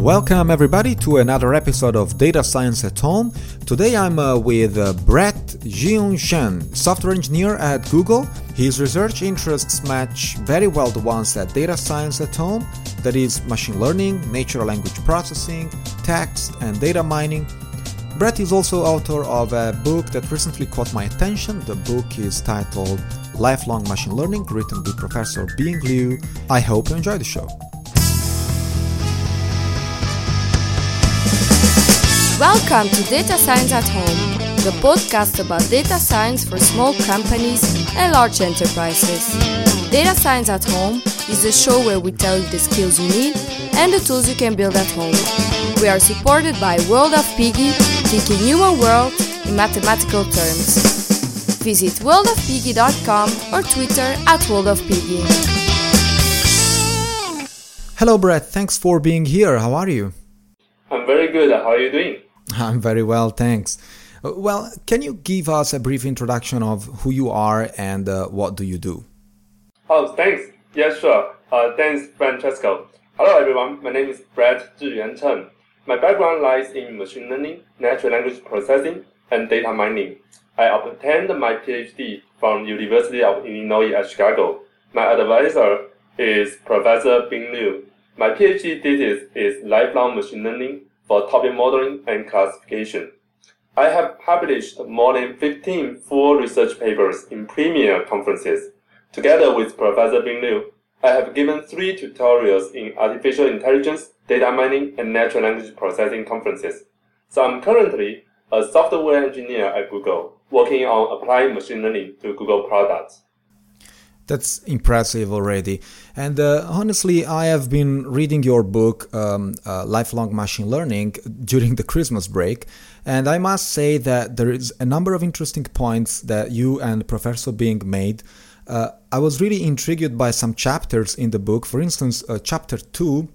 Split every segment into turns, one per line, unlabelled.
Welcome, everybody, to another episode of Data Science at Home. Today I'm uh, with uh, Brett Zhiyuan Chen, software engineer at Google. His research interests match very well the ones at Data Science at Home that is, machine learning, natural language processing, text, and data mining. Brett is also author of a book that recently caught my attention. The book is titled Lifelong Machine Learning, written by Professor Bing Liu. I hope you enjoy the show.
Welcome to Data Science at Home, the podcast about data science for small companies and large enterprises. Data Science at Home is the show where we tell you the skills you need and the tools you can build at home. We are supported by World of Piggy, thinking human world in mathematical terms. Visit worldofpiggy.com or Twitter at worldofpiggy.
Hello, Brett. Thanks for being here. How are you?
I'm very good. How are you doing?
I'm very well, thanks. Uh, Well, can you give us a brief introduction of who you are and uh, what do you do?
Oh, thanks. Yeah, sure. Uh, thanks, Francesco. Hello, everyone. My name is Brett Zhiyuan Chen. My background lies in machine learning, natural language processing, and data mining. I obtained my PhD from University of Illinois at Chicago. My advisor is Professor Bing Liu. My PhD thesis is lifelong machine learning for topic modeling and classification. I have published more than 15 full research papers in premier conferences. Together with Professor Bing Liu, I have given three tutorials in artificial intelligence, data mining, and natural language processing conferences. So I'm currently a software engineer at Google, working on applying machine learning to Google products.
That's impressive already. And uh, honestly, I have been reading your book, um, uh, Lifelong Machine Learning, during the Christmas break. And I must say that there is a number of interesting points that you and Professor Bing made. Uh, I was really intrigued by some chapters in the book. For instance, uh, chapter 2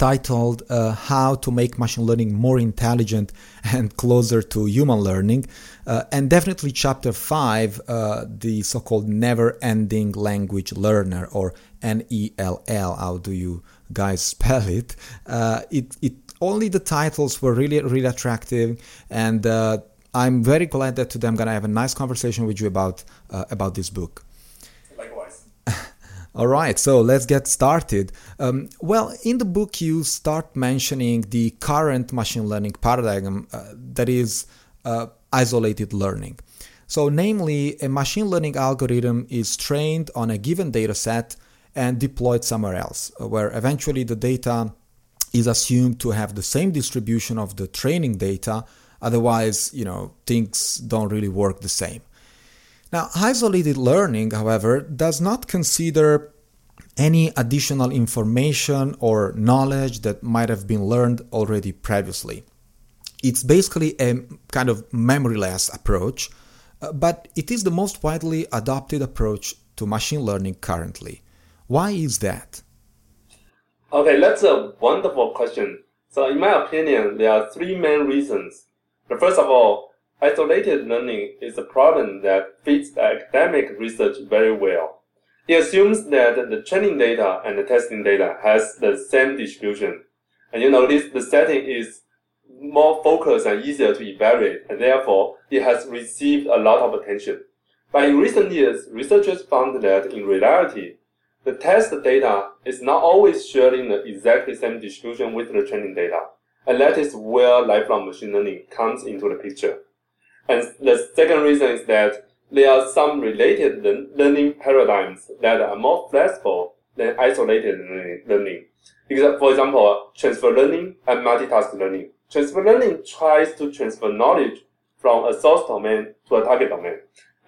titled uh, How to Make Machine Learning More Intelligent and Closer to Human Learning, uh, and definitely chapter 5, uh, the so called Never Ending Language Learner, or NELL. How do you guys spell it? Uh, it, it only the titles were really, really attractive, and uh, I'm very glad that today I'm gonna have a nice conversation with you about uh, about this book. All right, so let's get started. Um, well, in the book, you start mentioning the current machine learning paradigm uh, that is uh, isolated learning. So, namely, a machine learning algorithm is trained on a given data set and deployed somewhere else, where eventually the data is assumed to have the same distribution of the training data. Otherwise, you know, things don't really work the same. Now, isolated learning, however, does not consider any additional information or knowledge that might have been learned already previously. It's basically a kind of memoryless approach, uh, but it is the most widely adopted approach to machine learning currently. Why is that?
Okay, that's a wonderful question. So, in my opinion, there are three main reasons. The first of all, isolated learning is a problem that fits academic research very well. It assumes that the training data and the testing data has the same distribution. And you notice the setting is more focused and easier to evaluate, and therefore it has received a lot of attention. But in recent years, researchers found that in reality, the test data is not always sharing the exactly same distribution with the training data. And that is where lifelong machine learning comes into the picture. And the second reason is that there are some related learn- learning paradigms that are more flexible than isolated learning-. For example, transfer learning and multitask learning. Transfer learning tries to transfer knowledge from a source domain to a target domain.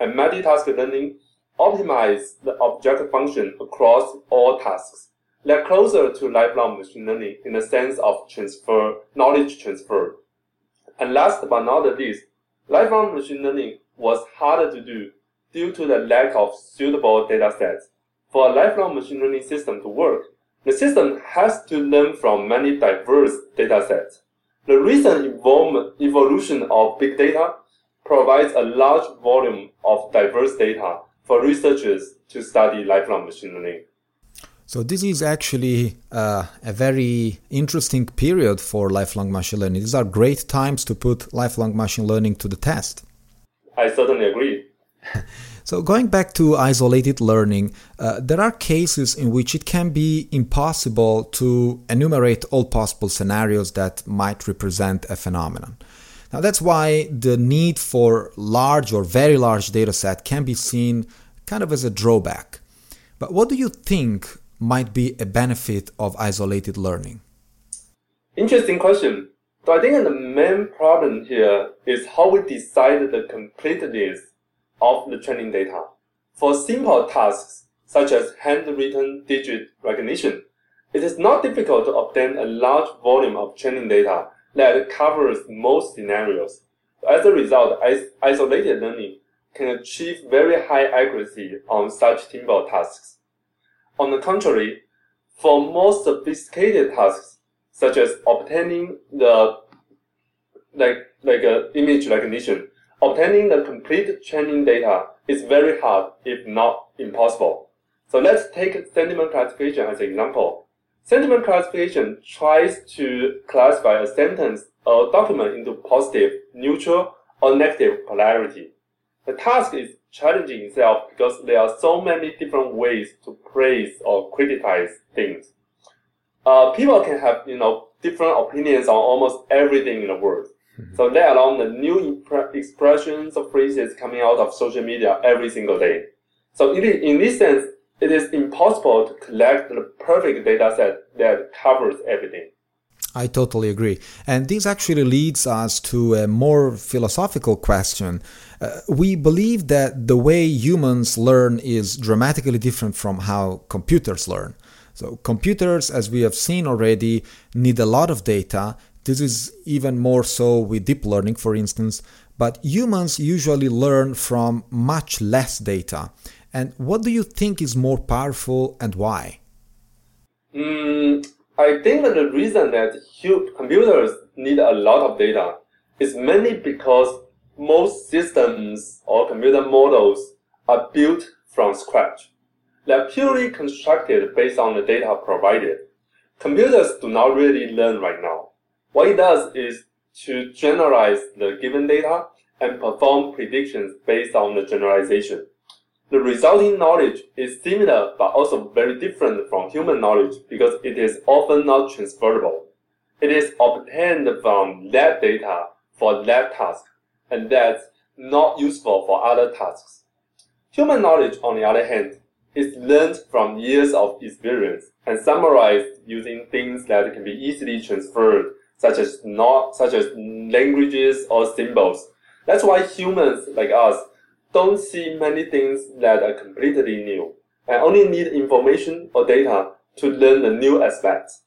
And multitask learning optimizes the object function across all tasks. They're closer to lifelong machine learning in the sense of transfer, knowledge transfer. And last but not the least, lifelong machine learning was harder to do due to the lack of suitable data sets. For a lifelong machine learning system to work, the system has to learn from many diverse data sets. The recent evolution of big data provides a large volume of diverse data for researchers to study lifelong machine learning.
So this is actually uh, a very interesting period for lifelong machine learning. These are great times to put lifelong machine learning to the test.
I certainly agree.
so going back to isolated learning, uh, there are cases in which it can be impossible to enumerate all possible scenarios that might represent a phenomenon. Now that's why the need for large or very large data set can be seen kind of as a drawback. But what do you think might be a benefit of isolated learning?
Interesting question. So I think the main problem here is how we decide the completeness of the training data. For simple tasks, such as handwritten digit recognition, it is not difficult to obtain a large volume of training data that covers most scenarios. As a result, isolated learning can achieve very high accuracy on such simple tasks. On the contrary, for more sophisticated tasks, such as obtaining the like like uh, image recognition, obtaining the complete training data is very hard, if not impossible. So let's take sentiment classification as an example. Sentiment classification tries to classify a sentence or document into positive, neutral, or negative polarity. The task is challenging itself because there are so many different ways to praise or criticize things. Uh, people can have, you know, different opinions on almost everything in the world. Mm-hmm. So let alone the new impre- expressions of phrases coming out of social media every single day. So in, in this sense, it is impossible to collect the perfect data set that covers everything.
I totally agree. And this actually leads us to a more philosophical question. Uh, we believe that the way humans learn is dramatically different from how computers learn. So, computers, as we have seen already, need a lot of data. This is even more so with deep learning, for instance. But humans usually learn from much less data. And what do you think is more powerful and why?
Mm, I think the reason that computers need a lot of data is mainly because most systems or computer models are built from scratch. They're purely constructed based on the data provided. Computers do not really learn right now. What it does is to generalize the given data and perform predictions based on the generalization. The resulting knowledge is similar but also very different from human knowledge because it is often not transferable. It is obtained from that data for that task, and that's not useful for other tasks. Human knowledge, on the other hand, is learned from years of experience and summarized using things that can be easily transferred, such as not, such as languages or symbols. That's why humans like us don't see many things that are completely new and only need information or data to learn the new aspects.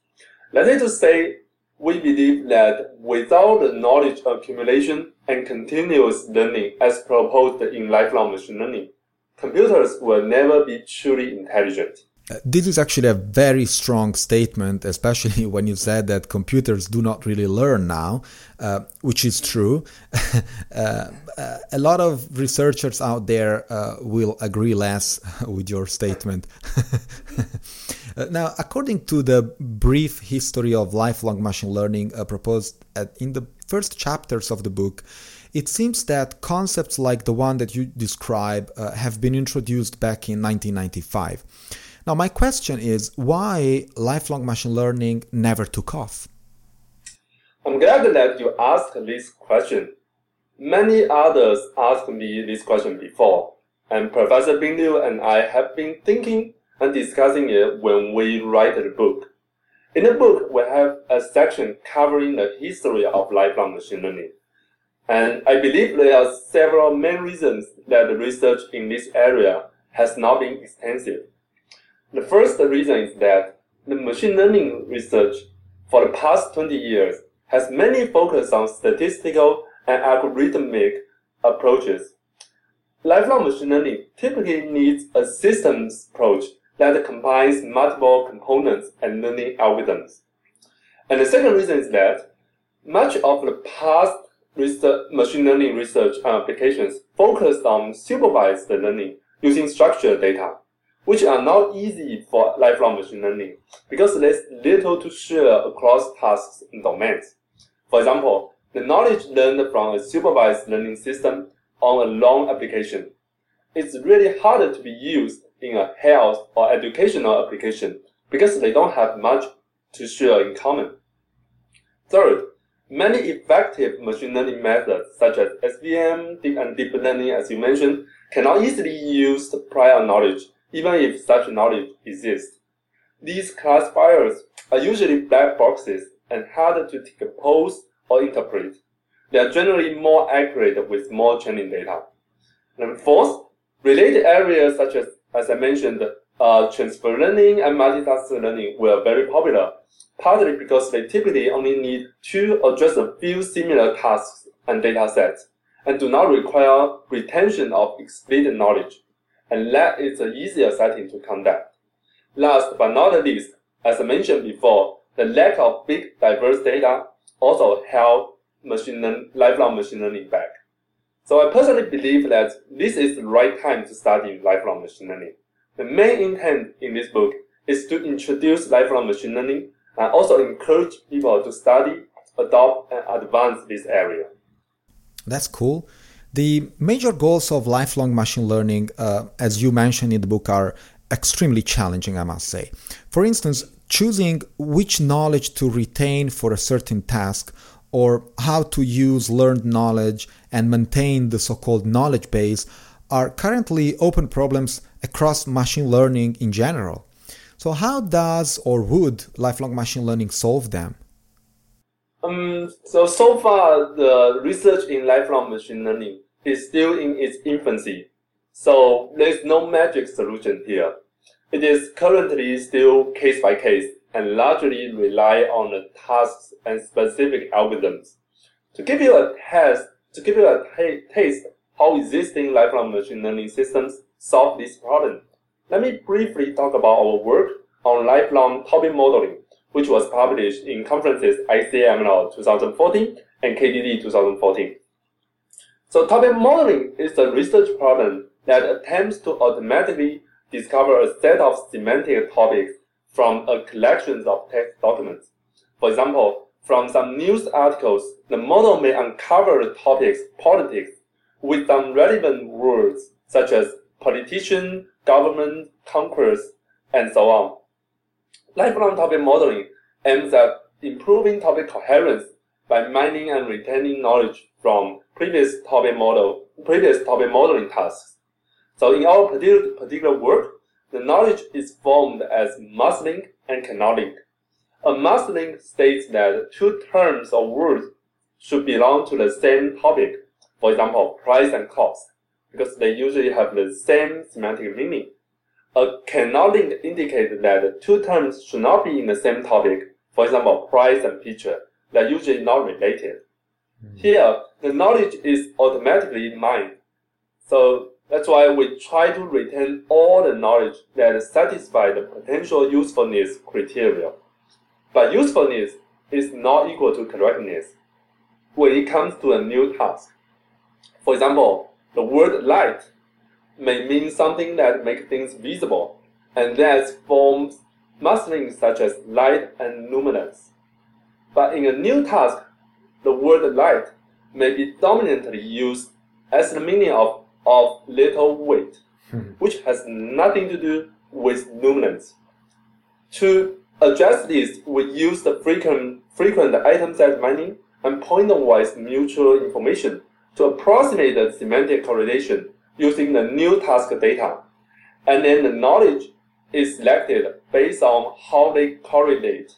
That is to say, we believe that without the knowledge accumulation and continuous learning as proposed in lifelong machine learning, computers will never be truly intelligent.
Uh, this is actually a very strong statement, especially when you said that computers do not really learn now, uh, which is true. uh, uh, a lot of researchers out there uh, will agree less with your statement. Uh, now, according to the brief history of lifelong machine learning proposed at, in the first chapters of the book, it seems that concepts like the one that you describe have been introduced back in 1995. Now, my question is why lifelong machine learning never took off?
I'm glad that you asked this question. Many others asked me this question before, and Professor Bing Liu and I have been thinking and discussing it when we write the book. In the book, we have a section covering the history of lifelong machine learning. And I believe there are several main reasons that the research in this area has not been extensive. The first reason is that the machine learning research for the past 20 years has mainly focused on statistical and algorithmic approaches. Lifelong machine learning typically needs a systems approach that combines multiple components and learning algorithms. And the second reason is that much of the past research, machine learning research applications focused on supervised learning using structured data which are not easy for lifelong machine learning because there's little to share across tasks and domains. For example, the knowledge learned from a supervised learning system on a long application is really harder to be used in a health or educational application because they don't have much to share in common. Third, many effective machine learning methods such as SVM, deep and deep learning as you mentioned, cannot easily use prior knowledge even if such knowledge exists. These classifiers are usually black boxes and harder to decompose or interpret. They are generally more accurate with more training data. And fourth, related areas such as, as I mentioned, uh, transfer learning and multitask learning were very popular, partly because they typically only need to address a few similar tasks and data sets, and do not require retention of explicit knowledge, and that is an easier setting to conduct. Last but not least, as I mentioned before, the lack of big diverse data also held machine learning, lifelong machine learning back. So I personally believe that this is the right time to study lifelong machine learning. The main intent in this book is to introduce lifelong machine learning and also encourage people to study, adopt, and advance this area.
That's cool. The major goals of lifelong machine learning, uh, as you mentioned in the book, are extremely challenging, I must say. For instance, choosing which knowledge to retain for a certain task or how to use learned knowledge and maintain the so called knowledge base are currently open problems across machine learning in general. So, how does or would lifelong machine learning solve them?
Um, so, so far, the research in lifelong machine learning is still in its infancy. So, there's no magic solution here. It is currently still case by case and largely rely on the tasks and specific algorithms. To give you a test, to give you a t- taste how existing lifelong machine learning systems solve this problem, let me briefly talk about our work on lifelong topic modeling, which was published in conferences ICML 2014 and KDD 2014. So topic modeling is a research problem that attempts to automatically discover a set of semantic topics from a collection of text documents. For example, from some news articles, the model may uncover topics politics with some relevant words such as politician, government, conquerors, and so on. Lifelong topic modeling aims at improving topic coherence by mining and retaining knowledge from previous topic model, previous topic modeling tasks. So in our particular, work, the knowledge is formed as must link and cannot link. A must link states that two terms or words should belong to the same topic, for example, price and cost, because they usually have the same semantic meaning. A cannot link indicates that two terms should not be in the same topic, for example, price and picture, that are usually not related. Mm-hmm. Here, the knowledge is automatically mined. So that's why we try to retain all the knowledge that satisfy the potential usefulness criteria. But usefulness is not equal to correctness when it comes to a new task. For example, the word light may mean something that makes things visible, and that forms must link such as light and luminance. But in a new task, the word light may be dominantly used as the meaning of of little weight, hmm. which has nothing to do with luminance. To address this, we use the frequent, frequent item set mining and point-wise mutual information to approximate the semantic correlation using the new task data. And then the knowledge is selected based on how they correlate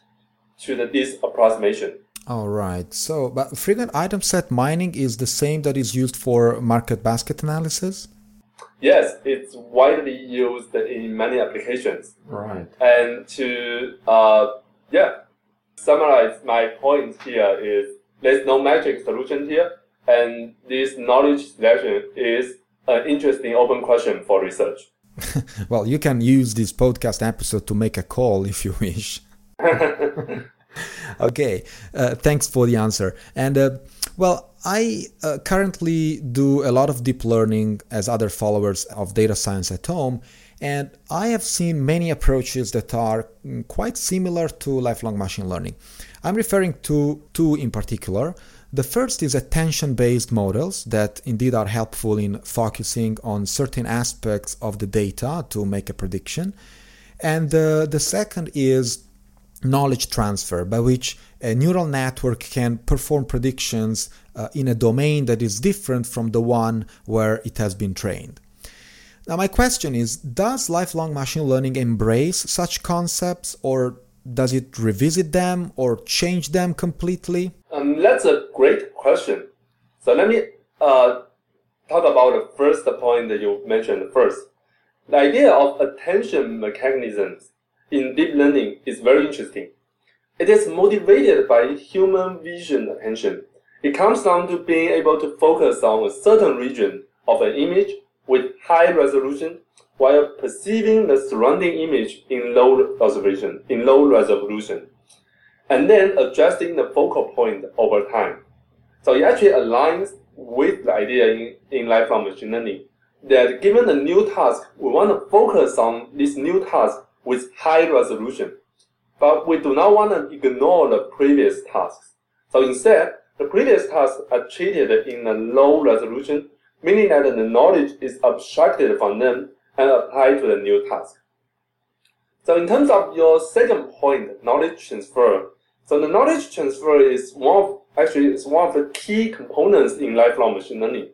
to the, this approximation.
All right. So, but frequent item set mining is the same that is used for market basket analysis?
Yes, it's widely used in many applications.
Right.
And to, uh, yeah, summarize my point here is there's no magic solution here. And this knowledge selection is an interesting open question for research.
well, you can use this podcast episode to make a call if you wish. okay, uh, thanks for the answer. And uh, well, I uh, currently do a lot of deep learning as other followers of data science at home. And I have seen many approaches that are mm, quite similar to lifelong machine learning. I'm referring to two in particular. The first is attention based models that indeed are helpful in focusing on certain aspects of the data to make a prediction. And uh, the second is knowledge transfer, by which a neural network can perform predictions uh, in a domain that is different from the one where it has been trained. Now, my question is Does lifelong machine learning embrace such concepts, or does it revisit them or change them completely?
Um, that's a great question. So, let me uh, talk about the first point that you mentioned first. The idea of attention mechanisms in deep learning is very interesting. It is motivated by human vision attention. It comes down to being able to focus on a certain region of an image with high resolution while perceiving the surrounding image in low resolution, in low resolution, and then adjusting the focal point over time. So it actually aligns with the idea in, in lifelong machine learning that given a new task, we want to focus on this new task with high resolution, but we do not want to ignore the previous tasks. So instead, the previous tasks are treated in a low resolution meaning that the knowledge is abstracted from them and applied to the new task. So in terms of your second point, knowledge transfer. So the knowledge transfer is one of, actually is one of the key components in lifelong machine learning.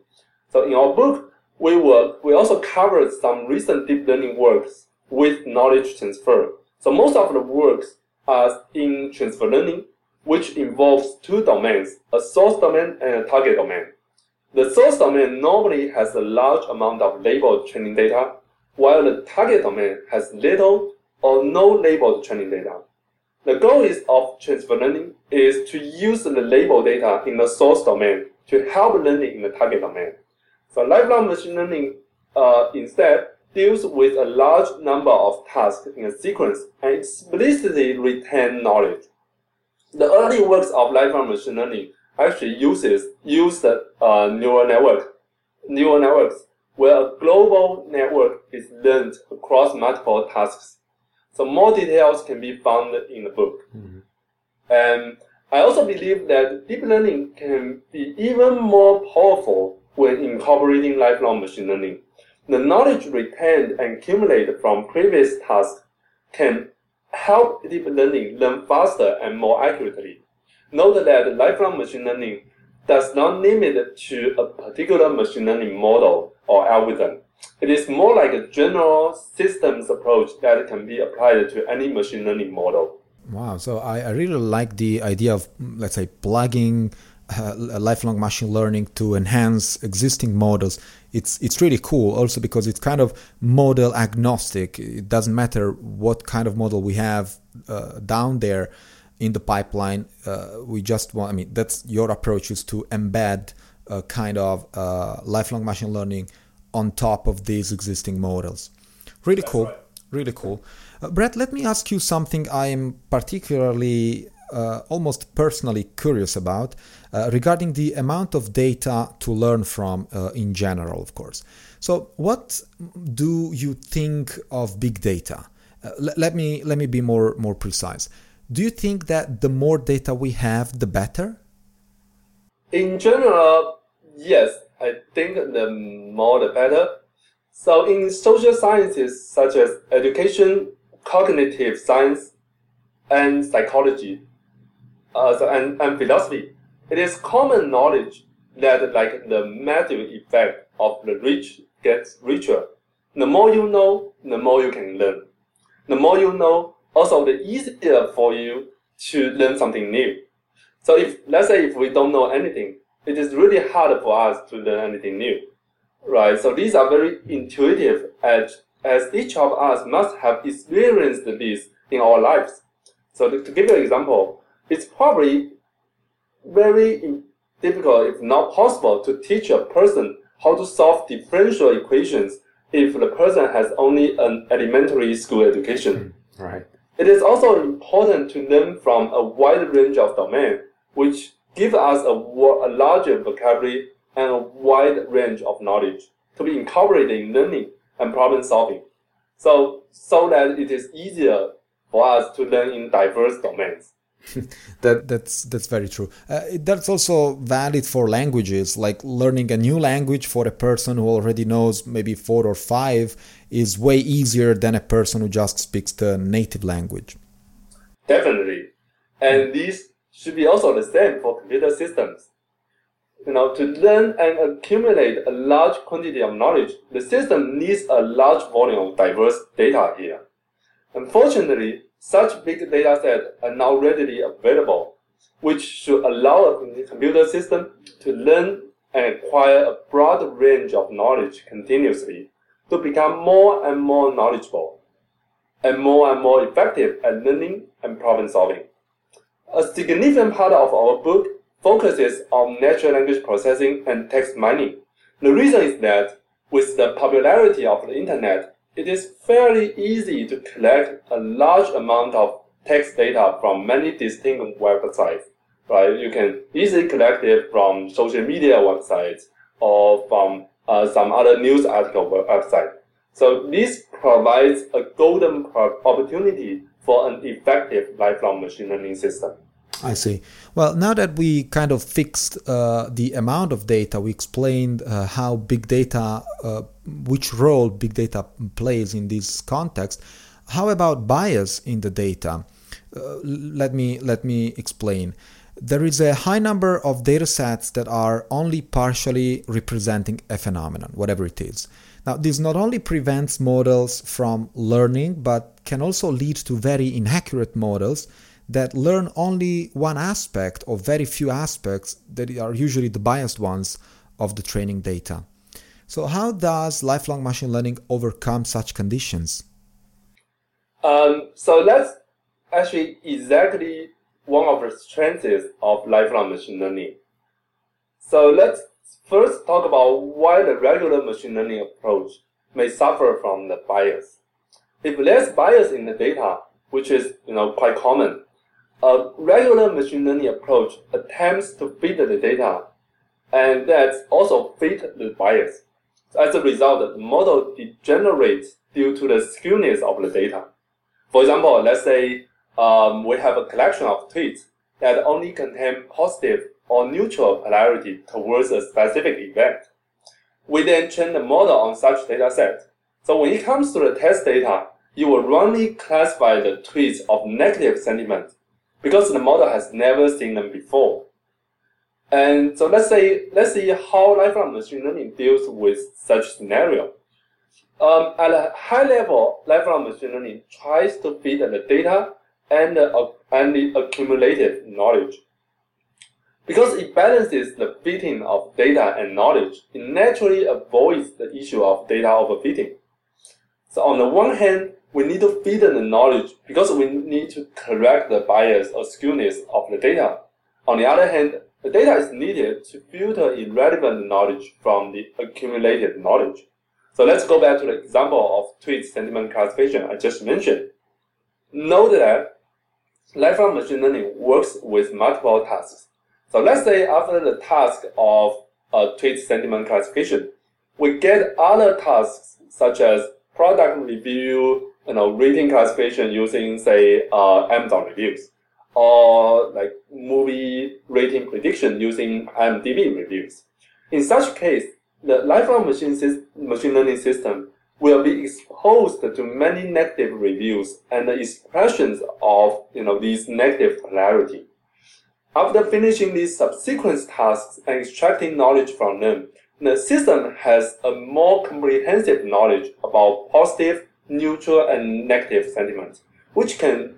So in our book, we work, we also covered some recent deep learning works with knowledge transfer. So most of the works are in transfer learning, which involves two domains, a source domain and a target domain. The source domain normally has a large amount of labeled training data, while the target domain has little or no labeled training data. The goal is of transfer learning is to use the labeled data in the source domain to help learning in the target domain. So lifelong machine learning uh, instead deals with a large number of tasks in a sequence and explicitly retain knowledge. The early works of lifelong machine learning actually uses use uh, neural network, neural networks, where a global network is learned across multiple tasks. So more details can be found in the book. Mm-hmm. And I also believe that deep learning can be even more powerful when incorporating lifelong machine learning. The knowledge retained and accumulated from previous tasks can help deep learning learn faster and more accurately. Note that lifelong machine learning does not limit to a particular machine learning model or algorithm. It is more like a general systems approach that can be applied to any machine learning model.
Wow, so I, I really like the idea of, let's say, plugging uh, lifelong machine learning to enhance existing models. It's it's really cool also because it's kind of model agnostic. It doesn't matter what kind of model we have uh, down there in the pipeline. Uh, we just want, I mean, that's your approach is to embed a kind of uh, lifelong machine learning on top of these existing models. Really that's cool. Right. Really cool. Uh, Brett, let me ask you something I am particularly, uh, almost personally curious about uh, regarding the amount of data to learn from uh, in general, of course. So, what do you think of big data? L- let me let me be more more precise do you think that the more data we have, the better?
In general, yes. I think the more the better. So in social sciences such as education, cognitive science, and psychology, uh, so, and, and philosophy, it is common knowledge that like the Matthew effect of the rich gets richer. The more you know, the more you can learn. The more you know, also the easier for you to learn something new. So if let's say if we don't know anything, it is really hard for us to learn anything new, right? So these are very intuitive as, as each of us must have experienced this in our lives. So to give you an example, it's probably very difficult, if not possible, to teach a person how to solve differential equations if the person has only an elementary school education.
Right.
It is also important to learn from a wide range of domains, which give us a, a larger vocabulary and a wide range of knowledge to be incorporated in learning and problem solving. So, so that it is easier for us to learn in diverse domains.
that that's that's very true. Uh, that's also valid for languages. Like learning a new language for a person who already knows maybe four or five is way easier than a person who just speaks the native language.
Definitely, and this should be also the same for computer systems. You know, to learn and accumulate a large quantity of knowledge, the system needs a large volume of diverse data here. Unfortunately, such big data sets are now readily available, which should allow a computer system to learn and acquire a broad range of knowledge continuously to become more and more knowledgeable and more and more effective at learning and problem solving. A significant part of our book focuses on natural language processing and text mining. The reason is that with the popularity of the internet, it is fairly easy to collect a large amount of text data from many distinct websites. Right? You can easily collect it from social media websites or from uh, some other news article website. So this provides a golden opportunity for an effective lifelong machine learning system.
I see. Well, now that we kind of fixed uh, the amount of data, we explained uh, how big data, uh, which role big data plays in this context. How about bias in the data? Uh, let me let me explain. There is a high number of data sets that are only partially representing a phenomenon, whatever it is. Now, this not only prevents models from learning, but can also lead to very inaccurate models that learn only one aspect or very few aspects that are usually the biased ones of the training data. So, how does lifelong machine learning overcome such conditions?
Um, so, that's actually exactly one of the strengths of lifelong machine learning. So, let's first talk about why the regular machine learning approach may suffer from the bias. If there's bias in the data, which is you know quite common, a regular machine learning approach attempts to fit the data, and that also fit the bias. As a result, the model degenerates due to the skewness of the data. For example, let's say um, we have a collection of tweets that only contain positive or neutral polarity towards a specific event. We then train the model on such data set. So when it comes to the test data, you will wrongly classify the tweets of negative sentiment because the model has never seen them before. And so let's say let's see how lifelong machine learning deals with such scenario. Um, at a high level, lifelong machine learning tries to fit the data and, uh, and the accumulated knowledge. Because it balances the fitting of data and knowledge, it naturally avoids the issue of data overfitting. So on the one hand, we need to feed the knowledge because we need to correct the bias or skewness of the data. On the other hand, the data is needed to filter irrelevant knowledge from the accumulated knowledge. So let's go back to the example of tweet sentiment classification I just mentioned. Note that lifelong machine learning works with multiple tasks. So let's say after the task of a tweet sentiment classification, we get other tasks such as product review, you know, rating classification using, say, uh, Amazon reviews, or like movie rating prediction using IMDb reviews. In such case, the lifelong machine, machine learning system will be exposed to many negative reviews and the expressions of you know these negative polarity. After finishing these subsequent tasks and extracting knowledge from them, the system has a more comprehensive knowledge about positive neutral and negative sentiments, which can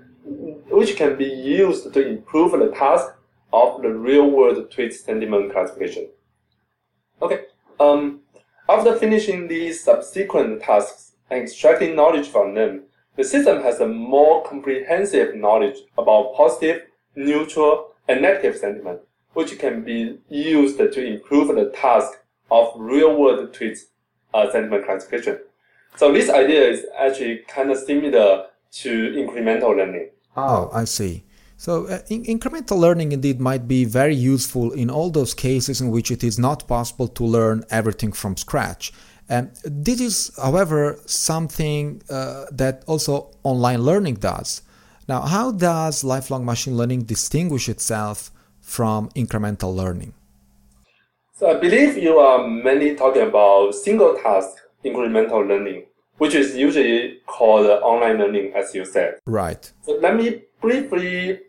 which can be used to improve the task of the real-world tweet sentiment classification. Okay. Um, after finishing these subsequent tasks and extracting knowledge from them, the system has a more comprehensive knowledge about positive, neutral, and negative sentiment, which can be used to improve the task of real-world tweet uh, sentiment classification. So this idea is actually kind of similar to incremental learning.
Oh, I see. So uh, in- incremental learning indeed might be very useful in all those cases in which it is not possible to learn everything from scratch. And this is, however, something uh, that also online learning does. Now, how does lifelong machine learning distinguish itself from incremental learning?
So I believe you are mainly talking about single task incremental learning, which is usually called online learning, as you said.
Right.
So let me briefly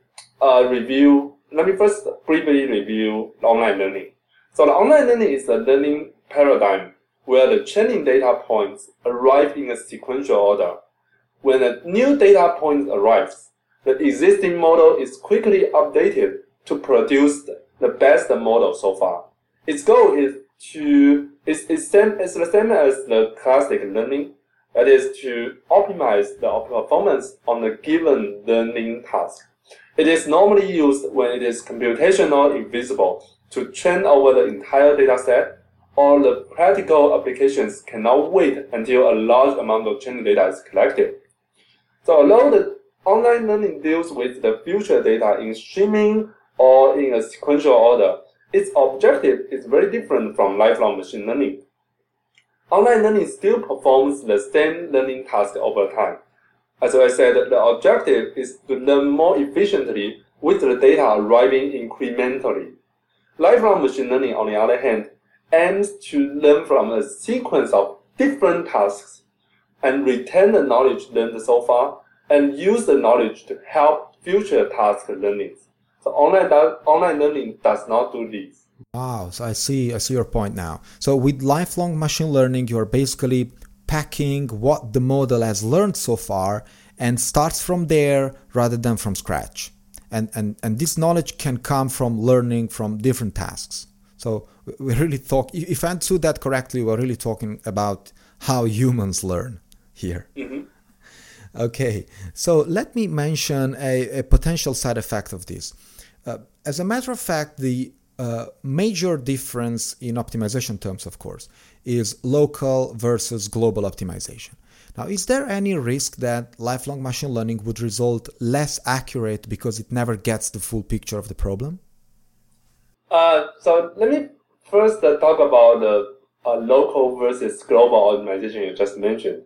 uh, review. Let me first briefly review online learning. So the online learning is a learning paradigm where the training data points arrive in a sequential order. When a new data point arrives, the existing model is quickly updated to produce the best model so far. Its goal is to it's, it's, same, it's the same as the classic learning, that is to optimize the performance on a given learning task. It is normally used when it is computationally feasible to train over the entire dataset, or the practical applications cannot wait until a large amount of training data is collected. So although the online learning deals with the future data in streaming or in a sequential order, its objective is very different from lifelong machine learning. Online learning still performs the same learning task over time. As I said, the objective is to learn more efficiently with the data arriving incrementally. Lifelong machine learning, on the other hand, aims to learn from a sequence of different tasks and retain the knowledge learned so far and use the knowledge to help future task learnings. So online, online learning does not do this.
Wow, so I see I see your point now. So with lifelong machine learning, you are basically packing what the model has learned so far and starts from there rather than from scratch. And and and this knowledge can come from learning from different tasks. So we really talk if I understood that correctly, we're really talking about how humans learn here.
Mm-hmm.
Okay, so let me mention a, a potential side effect of this. Uh, as a matter of fact, the uh, major difference in optimization terms, of course, is local versus global optimization. Now, is there any risk that lifelong machine learning would result less accurate because it never gets the full picture of the problem?
Uh, so let me first uh, talk about the uh, local versus global optimization you just mentioned.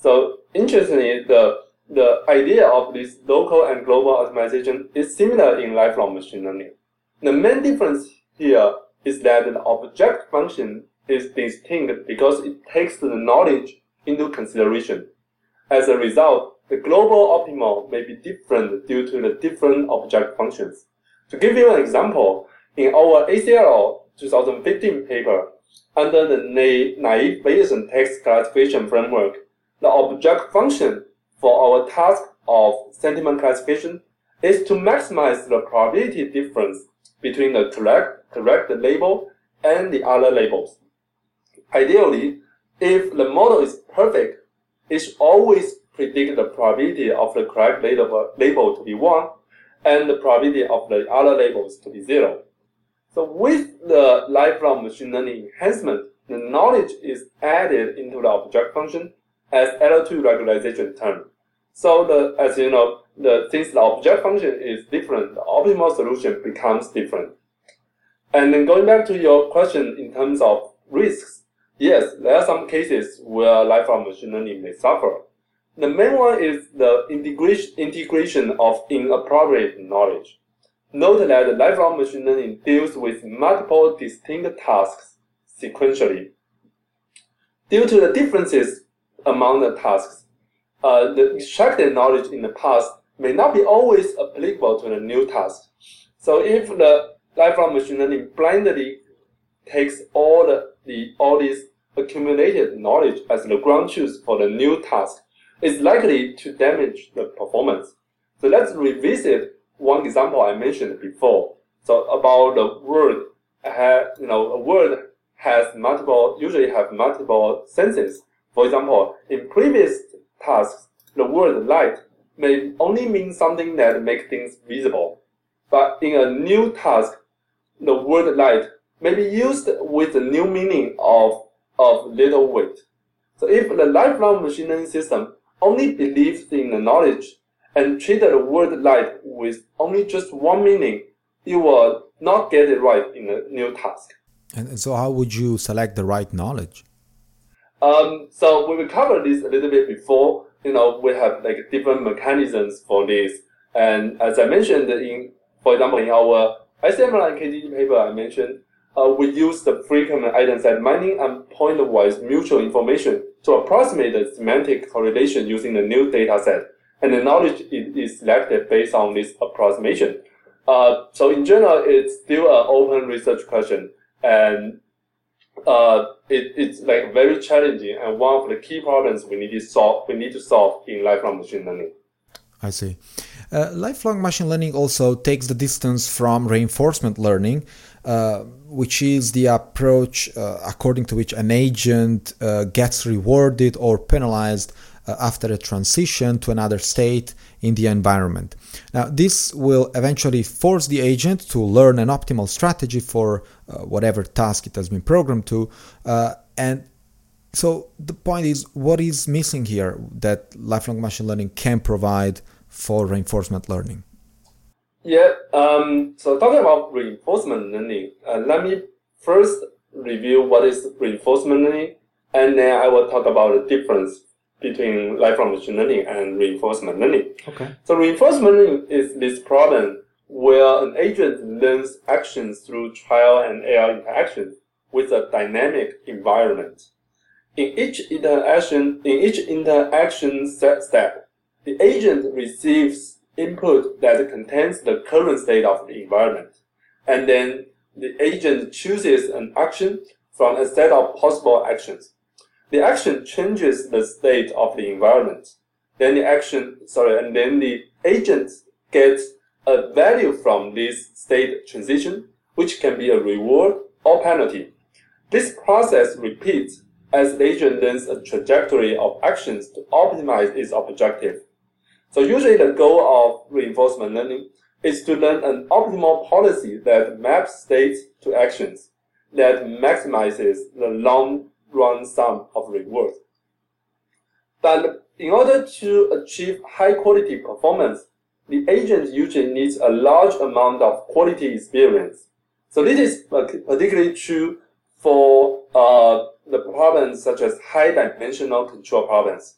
So interestingly, the the idea of this local and global optimization is similar in lifelong machine learning. The main difference here is that the object function is distinct because it takes the knowledge into consideration. As a result, the global optimal may be different due to the different object functions. To give you an example, in our ACL 2015 paper, under the naive Bayesian text classification framework, the object function for our task of sentiment classification is to maximize the probability difference between the correct, correct label and the other labels. Ideally, if the model is perfect, it should always predict the probability of the correct label, label to be 1 and the probability of the other labels to be 0. So with the lifelong machine learning enhancement, the knowledge is added into the object function as L2 regularization term. So the, as you know, the, since the object function is different, the optimal solution becomes different. And then going back to your question in terms of risks, yes, there are some cases where lifelong machine learning may suffer. The main one is the integration, integration of inappropriate knowledge. Note that lifelong machine learning deals with multiple distinct tasks sequentially. Due to the differences among the tasks. Uh, the extracted knowledge in the past may not be always applicable to the new task. So if the lifelong machine learning blindly takes all the, the all this accumulated knowledge as the ground truth for the new task, it's likely to damage the performance. So let's revisit one example I mentioned before. So about the word, you know, a word has multiple, usually have multiple senses. For example, in previous tasks, the word light may only mean something that makes things visible. But in a new task, the word light may be used with a new meaning of, of little weight. So if the lifelong machine learning system only believes in the knowledge and treat the word light with only just one meaning, you will not get it right in a new task.
And so how would you select the right knowledge?
Um, so we will cover this a little bit before. You know, we have like different mechanisms for this. And as I mentioned in, for example, in our ICML and KDD paper, I mentioned uh, we use the frequent item set mining and point-wise mutual information to approximate the semantic correlation using the new data set. And the knowledge is selected based on this approximation. Uh, so in general, it's still an open research question. And uh, it, it's like very challenging and one of the key problems we need to solve. We need to solve in lifelong machine learning.
I see. Uh, lifelong machine learning also takes the distance from reinforcement learning, uh, which is the approach uh, according to which an agent uh, gets rewarded or penalized after a transition to another state in the environment. Now, this will eventually force the agent to learn an optimal strategy for whatever task it has been programmed to. Uh, and so the point is, what is missing here that lifelong machine learning can provide for reinforcement learning?
Yeah, um, so talking about reinforcement learning, uh, let me first review what is reinforcement learning, and then I will talk about the difference between lifelong machine learning and reinforcement learning.
Okay.
So reinforcement learning is this problem where an agent learns actions through trial and error interaction with a dynamic environment. In each interaction, in each interaction step, the agent receives input that contains the current state of the environment, and then the agent chooses an action from a set of possible actions. The action changes the state of the environment. Then the action, sorry, and then the agent gets a value from this state transition, which can be a reward or penalty. This process repeats as the agent learns a trajectory of actions to optimize its objective. So usually the goal of reinforcement learning is to learn an optimal policy that maps states to actions that maximizes the long run sum of rewards. But in order to achieve high quality performance, the agent usually needs a large amount of quality experience. So this is particularly true for uh, the problems such as high dimensional control problems.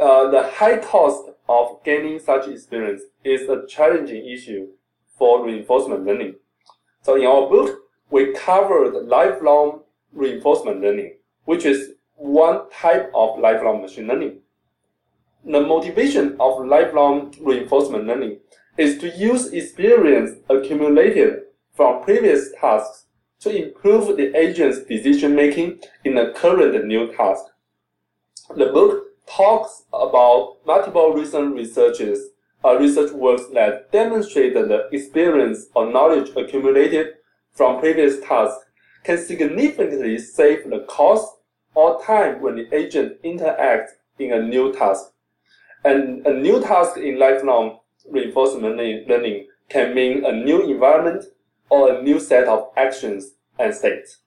Uh, the high cost of gaining such experience is a challenging issue for reinforcement learning. So in our book, we covered lifelong reinforcement learning, which is one type of lifelong machine learning. The motivation of lifelong reinforcement learning is to use experience accumulated from previous tasks to improve the agent's decision making in the current new task. The book talks about multiple recent researches, uh, research works that demonstrate that the experience or knowledge accumulated from previous tasks can significantly save the cost or time when the agent interacts in a new task. And a new task in lifelong reinforcement learning can mean a new environment or a new set of actions and states.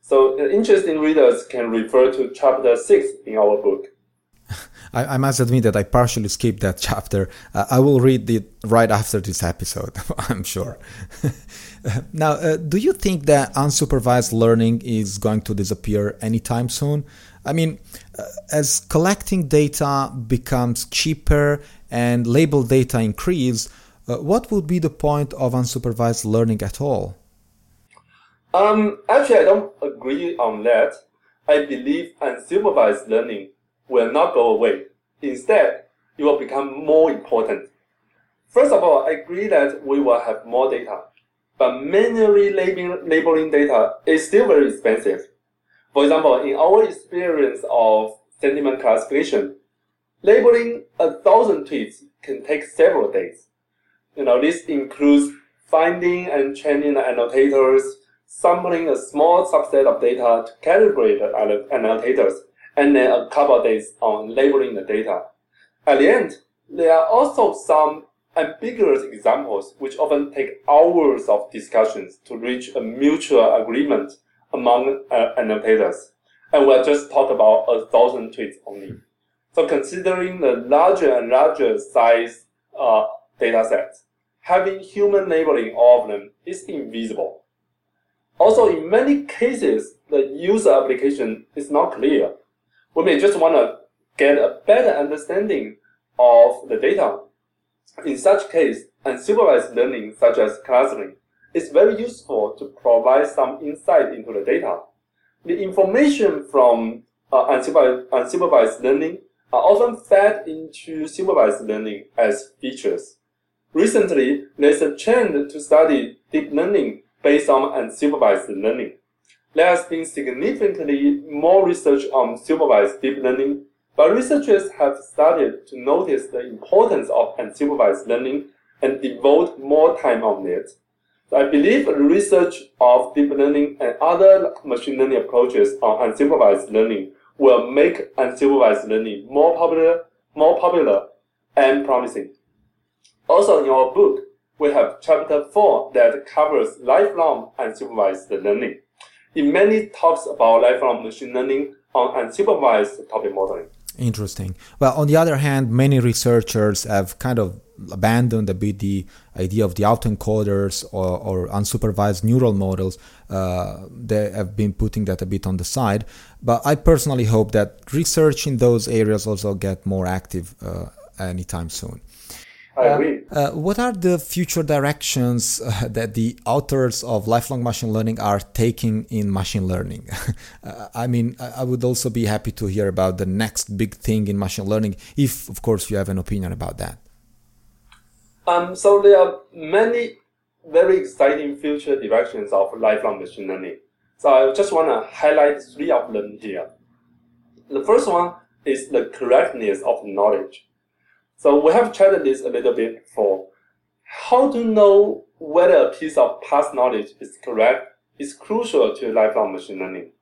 So interesting readers can refer to chapter 6 in our book.
I, I, must admit that I partially skipped that chapter. Uh, I will read it right after this episode, I'm sure. now, uh, do you think that unsupervised learning is going to disappear anytime soon? I mean, uh, as collecting data becomes cheaper and label data increase, uh, what would be the point of unsupervised learning at all?
Um, actually, I don't agree on that. I believe unsupervised learning will not go away. Instead, it will become more important. First of all, I agree that we will have more data, but manually labeling, labeling data is still very expensive. For example, in our experience of sentiment classification, labeling a thousand tweets can take several days. You know, this includes finding and training the annotators, sampling a small subset of data to calibrate the annotators, and then a couple of days on labeling the data. At the end, there are also some ambiguous examples which often take hours of discussions to reach a mutual agreement among uh, annotators. And we'll just talk about a thousand tweets only. So considering the larger and larger size uh, data sets, having human labeling all of them is invisible. Also, in many cases, the user application is not clear We may just want to get a better understanding of the data. In such case, unsupervised learning, such as clustering, is very useful to provide some insight into the data. The information from uh, unsupervised, unsupervised learning are often fed into supervised learning as features. Recently, there's a trend to study deep learning based on unsupervised learning. There has been significantly more research on supervised deep learning, but researchers have started to notice the importance of unsupervised learning and devote more time on it. So I believe research of deep learning and other machine learning approaches on unsupervised learning will make unsupervised learning more popular, more popular and promising. Also in our book, we have chapter 4 that covers lifelong unsupervised learning. It mainly talks about lifelong machine learning on unsupervised topic modeling.
Interesting. Well, on the other hand, many researchers have kind of abandoned a bit the idea of the autoencoders or, or unsupervised neural models. Uh, they have been putting that a bit on the side. But I personally hope that research in those areas also get more active uh, anytime soon.
I agree.
Uh, what are the future directions uh, that the authors of lifelong machine learning are taking in machine learning? uh, I mean, I would also be happy to hear about the next big thing in machine learning, if, of course, you have an opinion about that.
Um, so there are many very exciting future directions of lifelong machine learning. So I just want to highlight three of them here. The first one is the correctness of knowledge. So we have tried this a little bit before. How to know whether a piece of past knowledge is correct is crucial to lifelong machine learning.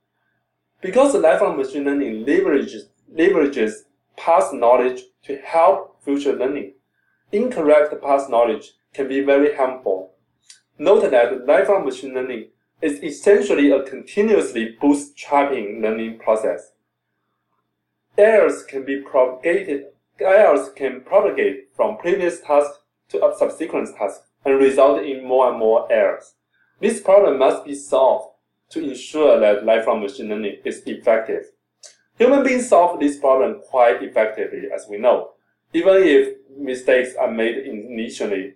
Because lifelong machine learning leverages, leverages past knowledge to help future learning, incorrect past knowledge can be very harmful. Note that lifelong machine learning is essentially a continuously bootstrapping learning process. Errors can be propagated errors can propagate from previous task to a subsequent task and result in more and more errors. This problem must be solved to ensure that lifelong machine learning is effective. Human beings solve this problem quite effectively, as we know. Even if mistakes are made initially,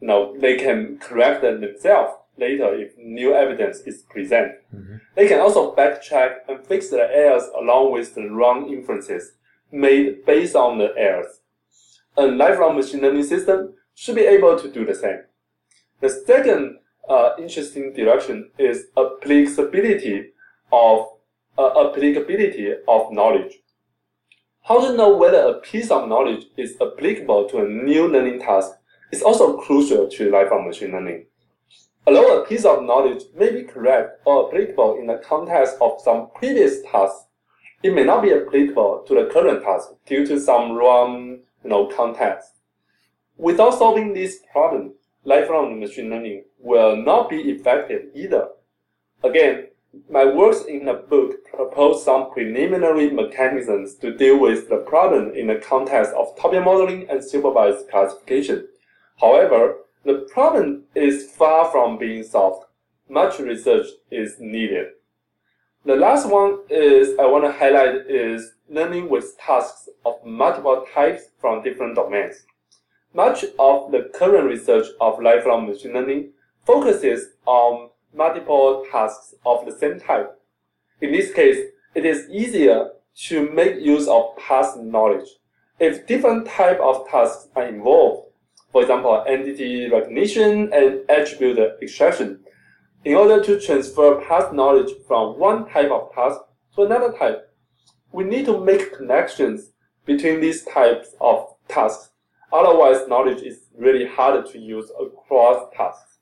you know, they can correct them themselves later if new evidence is presented. Mm-hmm. They can also backtrack and fix the errors along with the wrong inferences made based on the errors. A lifelong machine learning system should be able to do the same. The second uh, interesting direction is applicability of uh, applicability of knowledge. How to know whether a piece of knowledge is applicable to a new learning task is also crucial to lifelong machine learning. Although a piece of knowledge may be correct or applicable in the context of some previous task, it may not be applicable to the current task due to some wrong you know, context. Without solving this problem, lifelong machine learning will not be effective either. Again, my works in the book propose some preliminary mechanisms to deal with the problem in the context of topic modeling and supervised classification. However, the problem is far from being solved. Much research is needed. The last one is I want to highlight is learning with tasks of multiple types from different domains. Much of the current research of lifelong machine learning focuses on multiple tasks of the same type. In this case, it is easier to make use of past knowledge. If different type of tasks are involved, for example, entity recognition and attribute extraction, in order to transfer past knowledge from one type of task to another type, we need to make connections between these types of tasks. Otherwise, knowledge is really hard to use across tasks.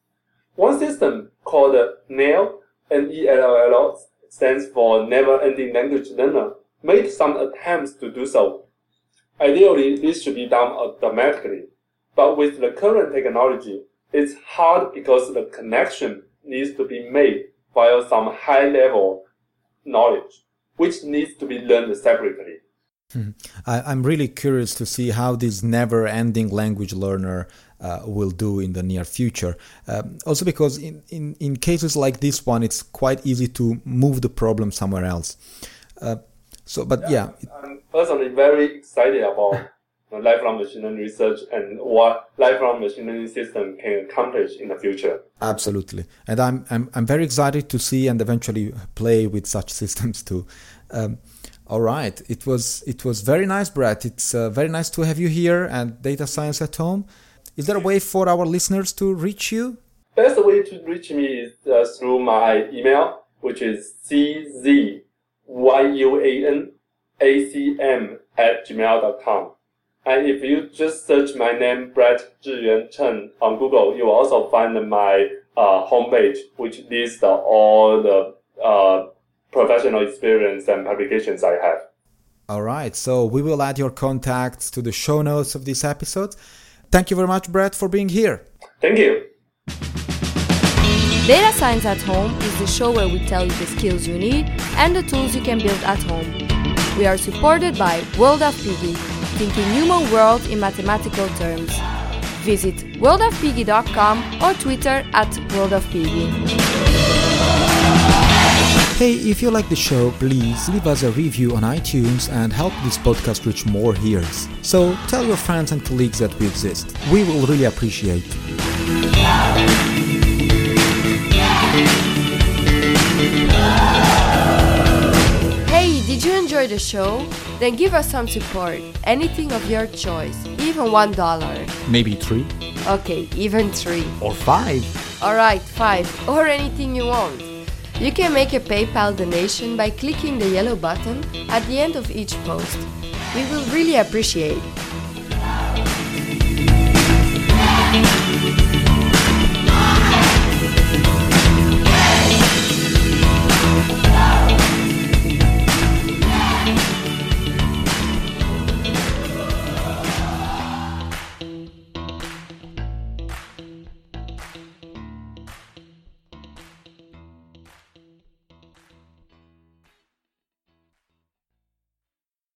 One system called NELL, N-E-L-L, stands for Never Ending Language Learner, made some attempts to do so. Ideally, this should be done automatically, but with the current technology, it's hard because the connection needs to be made via some high level knowledge, which needs to be learned separately.
Hmm. I, am really curious to see how this never ending language learner uh, will do in the near future. Um, also, because in, in, in cases like this one, it's quite easy to move the problem somewhere else. Uh, So, but yeah,
I'm personally very excited about lifelong machine learning research and what lifelong machine learning system can accomplish in the future.
Absolutely, and I'm I'm I'm very excited to see and eventually play with such systems too. Um, all right, it was it was very nice, Brett. It's uh, very nice to have you here and Data Science at Home. Is there a way for our listeners to reach you?
Best way to reach me is uh, through my email, which is czyan acm at gmail.com. And if you just search my name, Brett Zhiyuan Chen, on Google, you will also find my uh, homepage, which lists all the uh, professional experience and publications I have.
All right. So we will add your contacts to the show notes of this episode. Thank you very much, Brett, for being here.
Thank you.
Data Science at Home is the show where we tell you the skills you need and the tools you can build at home. We are supported by World of Piggy, thinking human world in mathematical terms. Visit worldofpiggy.com or Twitter at worldofpiggy.
Hey, if you like the show, please leave us a review on iTunes and help this podcast reach more ears. So tell your friends and colleagues that we exist. We will really appreciate.
Did you enjoy the show? Then give us some support. Anything of your choice, even one dollar.
Maybe three
Okay, even three.
or five.
Alright, five, or anything you want. You can make a PayPal donation by clicking the yellow button at the end of each post. We will really appreciate